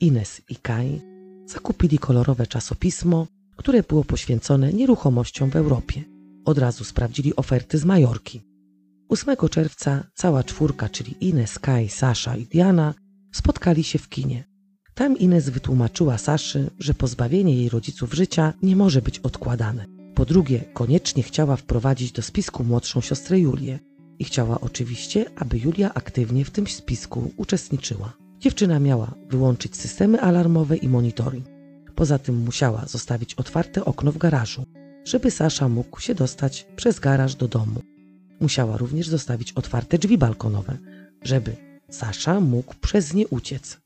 Ines i Kai zakupili kolorowe czasopismo które było poświęcone nieruchomościom w Europie. Od razu sprawdzili oferty z Majorki. 8 czerwca cała czwórka, czyli Ines, Kai, Sasza i Diana, spotkali się w kinie. Tam Ines wytłumaczyła Saszy, że pozbawienie jej rodziców życia nie może być odkładane. Po drugie, koniecznie chciała wprowadzić do spisku młodszą siostrę Julię i chciała oczywiście, aby Julia aktywnie w tym spisku uczestniczyła. Dziewczyna miała wyłączyć systemy alarmowe i monitoring. Poza tym musiała zostawić otwarte okno w garażu, żeby Sasza mógł się dostać przez garaż do domu. Musiała również zostawić otwarte drzwi balkonowe, żeby Sasza mógł przez nie uciec.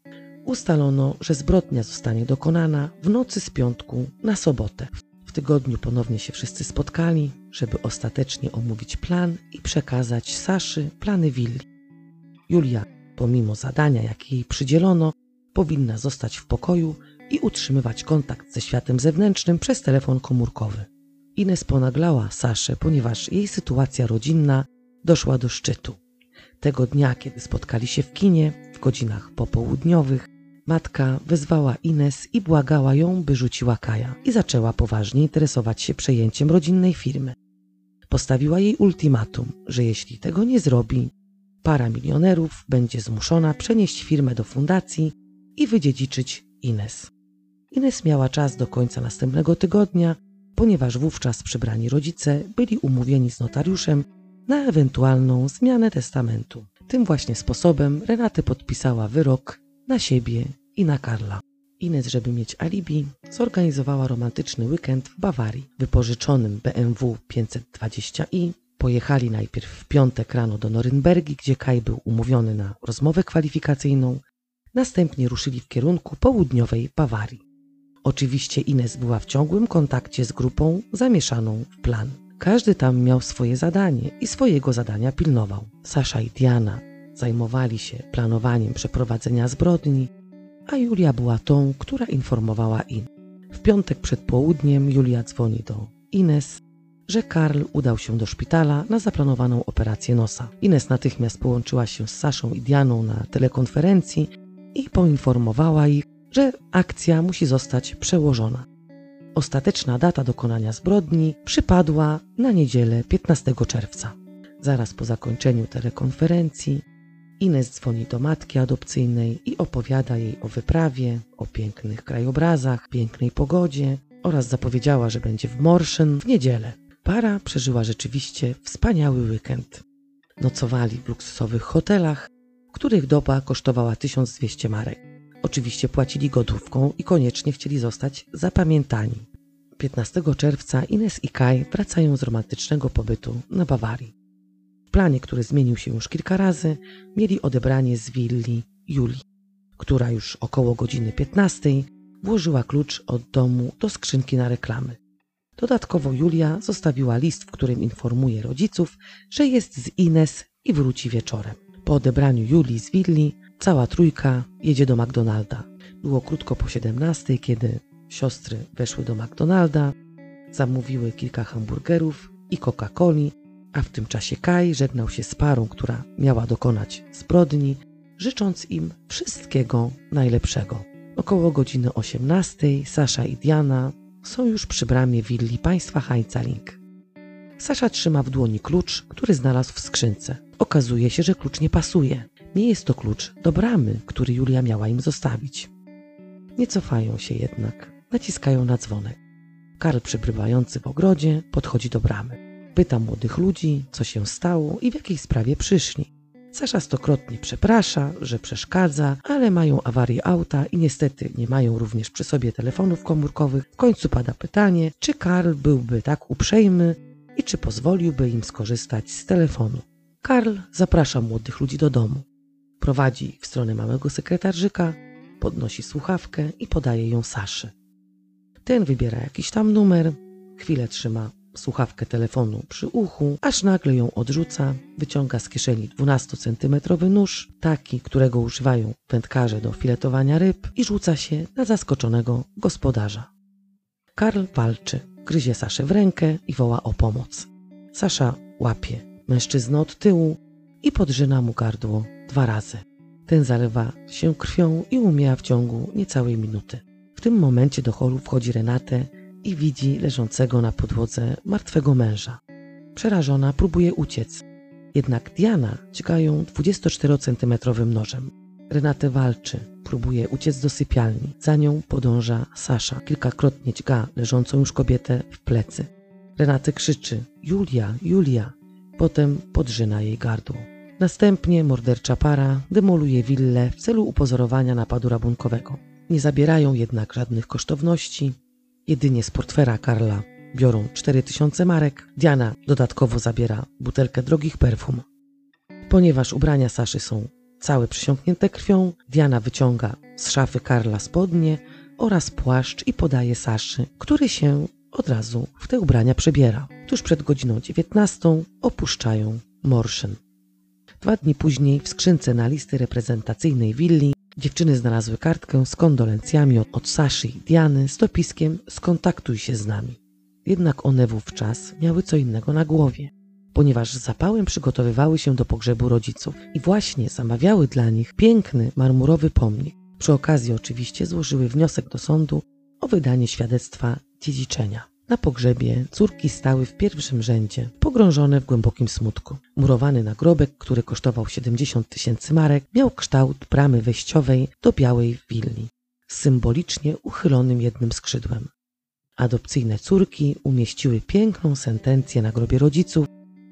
Ustalono, że zbrodnia zostanie dokonana w nocy z piątku na sobotę. Tygodniu ponownie się wszyscy spotkali, żeby ostatecznie omówić plan i przekazać Saszy plany willi. Julia, pomimo zadania, jakie jej przydzielono, powinna zostać w pokoju i utrzymywać kontakt ze światem zewnętrznym przez telefon komórkowy. Ines ponaglała Saszę, ponieważ jej sytuacja rodzinna doszła do szczytu. Tego dnia, kiedy spotkali się w kinie, w godzinach popołudniowych, matka wezwała Ines i błagała ją, by rzuciła Kaja i zaczęła poważnie interesować się przejęciem rodzinnej firmy. Postawiła jej ultimatum, że jeśli tego nie zrobi, para milionerów będzie zmuszona przenieść firmę do fundacji i wydziedziczyć Ines. Ines miała czas do końca następnego tygodnia, ponieważ wówczas przybrani rodzice byli umówieni z notariuszem na ewentualną zmianę testamentu. Tym właśnie sposobem Renaty podpisała wyrok na siebie i na Karla. Ines, żeby mieć alibi, zorganizowała romantyczny weekend w Bawarii. Wypożyczonym BMW 520i pojechali najpierw w piątek rano do Norymbergi, gdzie Kaj był umówiony na rozmowę kwalifikacyjną. Następnie ruszyli w kierunku południowej Bawarii. Oczywiście Ines była w ciągłym kontakcie z grupą zamieszaną w plan. Każdy tam miał swoje zadanie i swojego zadania pilnował. Sasza i Diana zajmowali się planowaniem przeprowadzenia zbrodni, a Julia była tą, która informowała In. W piątek przed południem Julia dzwoni do Ines, że Karl udał się do szpitala na zaplanowaną operację nosa. Ines natychmiast połączyła się z Saszą i Dianą na telekonferencji i poinformowała ich, że akcja musi zostać przełożona. Ostateczna data dokonania zbrodni przypadła na niedzielę 15 czerwca. Zaraz po zakończeniu telekonferencji Ines dzwoni do matki adopcyjnej i opowiada jej o wyprawie, o pięknych krajobrazach, pięknej pogodzie oraz zapowiedziała, że będzie w Morszyn w niedzielę. Para przeżyła rzeczywiście wspaniały weekend. Nocowali w luksusowych hotelach, których doba kosztowała 1200 marek. Oczywiście płacili gotówką i koniecznie chcieli zostać zapamiętani. 15 czerwca Ines i Kai wracają z romantycznego pobytu na Bawarii. Planie, który zmienił się już kilka razy, mieli odebranie z willi Julii, która już około godziny 15 włożyła klucz od domu do skrzynki na reklamy. Dodatkowo Julia zostawiła list, w którym informuje rodziców, że jest z Ines i wróci wieczorem. Po odebraniu Julii z willi cała trójka jedzie do McDonalda. Było krótko po 17, kiedy siostry weszły do McDonalda, zamówiły kilka hamburgerów i Coca-Coli, a w tym czasie Kai żegnał się z parą, która miała dokonać zbrodni, życząc im wszystkiego najlepszego. Około godziny 18 Sasza i Diana są już przy bramie willi państwa Heinzaling. Sasza trzyma w dłoni klucz, który znalazł w skrzynce. Okazuje się, że klucz nie pasuje. Nie jest to klucz do bramy, który Julia miała im zostawić. Nie cofają się jednak. Naciskają na dzwonek. Karl przybywający w ogrodzie podchodzi do bramy. Pyta młodych ludzi, co się stało i w jakiej sprawie przyszli. Sasza stokrotnie przeprasza, że przeszkadza, ale mają awarię auta i niestety nie mają również przy sobie telefonów komórkowych. W końcu pada pytanie, czy Karl byłby tak uprzejmy i czy pozwoliłby im skorzystać z telefonu. Karl zaprasza młodych ludzi do domu. Prowadzi ich w stronę małego sekretarzyka, podnosi słuchawkę i podaje ją Saszy. Ten wybiera jakiś tam numer, chwilę trzyma słuchawkę telefonu przy uchu, aż nagle ją odrzuca, wyciąga z kieszeni 12-centymetrowy nóż, taki, którego używają wędkarze do filetowania ryb i rzuca się na zaskoczonego gospodarza. Karl walczy, gryzie Saszę w rękę i woła o pomoc. Sasza łapie mężczyznę od tyłu i podrzyna mu gardło dwa razy. Ten zalewa się krwią i umiera w ciągu niecałej minuty. W tym momencie do holu wchodzi Renate i widzi leżącego na podłodze martwego męża. Przerażona próbuje uciec, jednak Diana dźga ją 24-centymetrowym nożem. Renate walczy, próbuje uciec do sypialni. Za nią podąża Sasza. Kilkakrotnie dźga leżącą już kobietę w plecy. Renate krzyczy Julia, Julia. Potem podrzyna jej gardło. Następnie mordercza para demoluje willę w celu upozorowania napadu rabunkowego. Nie zabierają jednak żadnych kosztowności, jedynie z portfera Karla biorą 4000 marek. Diana dodatkowo zabiera butelkę drogich perfum. Ponieważ ubrania Saszy są całe przysiągnięte krwią, Diana wyciąga z szafy Karla spodnie oraz płaszcz i podaje Saszy, który się od razu w te ubrania przebiera. Tuż przed godziną 19 opuszczają Morszyn. Dwa dni później w skrzynce na listy reprezentacyjnej willi dziewczyny znalazły kartkę z kondolencjami od, Saszy i Diany z dopiskiem skontaktuj się z nami. Jednak one wówczas miały co innego na głowie, ponieważ z zapałem przygotowywały się do pogrzebu rodziców i właśnie zamawiały dla nich piękny marmurowy pomnik. Przy okazji oczywiście złożyły wniosek do sądu o wydanie świadectwa dziedziczenia. Na pogrzebie córki stały w pierwszym rzędzie, pogrążone w głębokim smutku. Murowany nagrobek, który kosztował 70 tysięcy marek, miał kształt bramy wejściowej do białej willi, symbolicznie uchylonym jednym skrzydłem. Adopcyjne córki umieściły piękną sentencję na grobie rodziców,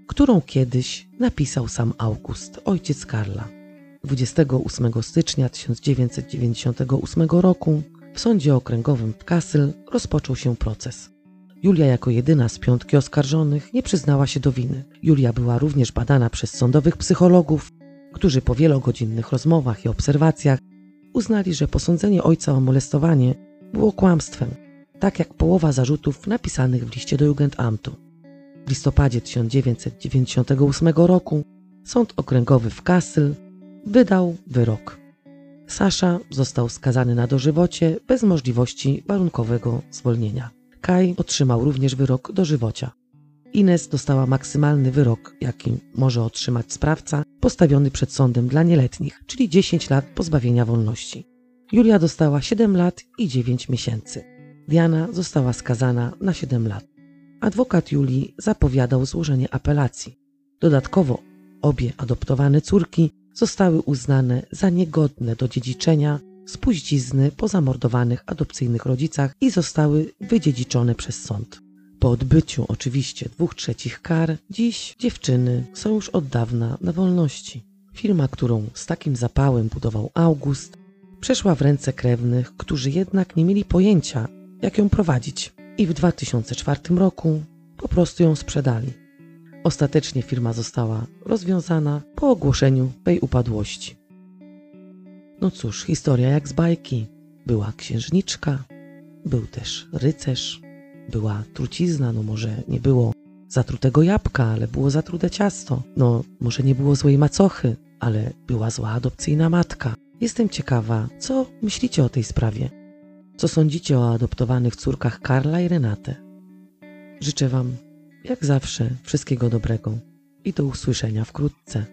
którą kiedyś napisał sam August, ojciec Karla. 28 stycznia 1998 roku w sądzie okręgowym w Kassel rozpoczął się proces. Julia jako jedyna z piątki oskarżonych nie przyznała się do winy. Julia była również badana przez sądowych psychologów, którzy po wielogodzinnych rozmowach i obserwacjach uznali, że posądzenie ojca o molestowanie było kłamstwem, tak jak połowa zarzutów napisanych w liście do Jugendamtu. W listopadzie 1998 roku Sąd Okręgowy w Kassel wydał wyrok. Sasza został skazany na dożywocie bez możliwości warunkowego zwolnienia. Kai otrzymał również wyrok dożywocia. Ines dostała maksymalny wyrok, jaki może otrzymać sprawca postawiony przed sądem dla nieletnich, czyli 10 lat pozbawienia wolności. Julia dostała 7 lat i 9 miesięcy. Diana została skazana na 7 lat. Adwokat Julii zapowiadał złożenie apelacji. Dodatkowo obie adoptowane córki zostały uznane za niegodne do dziedziczenia spuścizny po zamordowanych adopcyjnych rodzicach i zostały wydziedziczone przez sąd. Po odbyciu oczywiście dwóch trzecich kar, dziś dziewczyny są już od dawna na wolności. Firma, którą z takim zapałem budował August, przeszła w ręce krewnych, którzy jednak nie mieli pojęcia, jak ją prowadzić. I w 2004 roku po prostu ją sprzedali. Ostatecznie firma została rozwiązana po ogłoszeniu tej upadłości. No cóż, historia jak z bajki. Była księżniczka, był też rycerz, była trucizna, no może nie było zatrutego jabłka, ale było zatrute ciasto. No może nie było złej macochy, ale była zła adopcyjna matka. Jestem ciekawa, co myślicie o tej sprawie? Co sądzicie o adoptowanych córkach Karla i Renate? Życzę Wam, jak zawsze, wszystkiego dobrego i do usłyszenia wkrótce.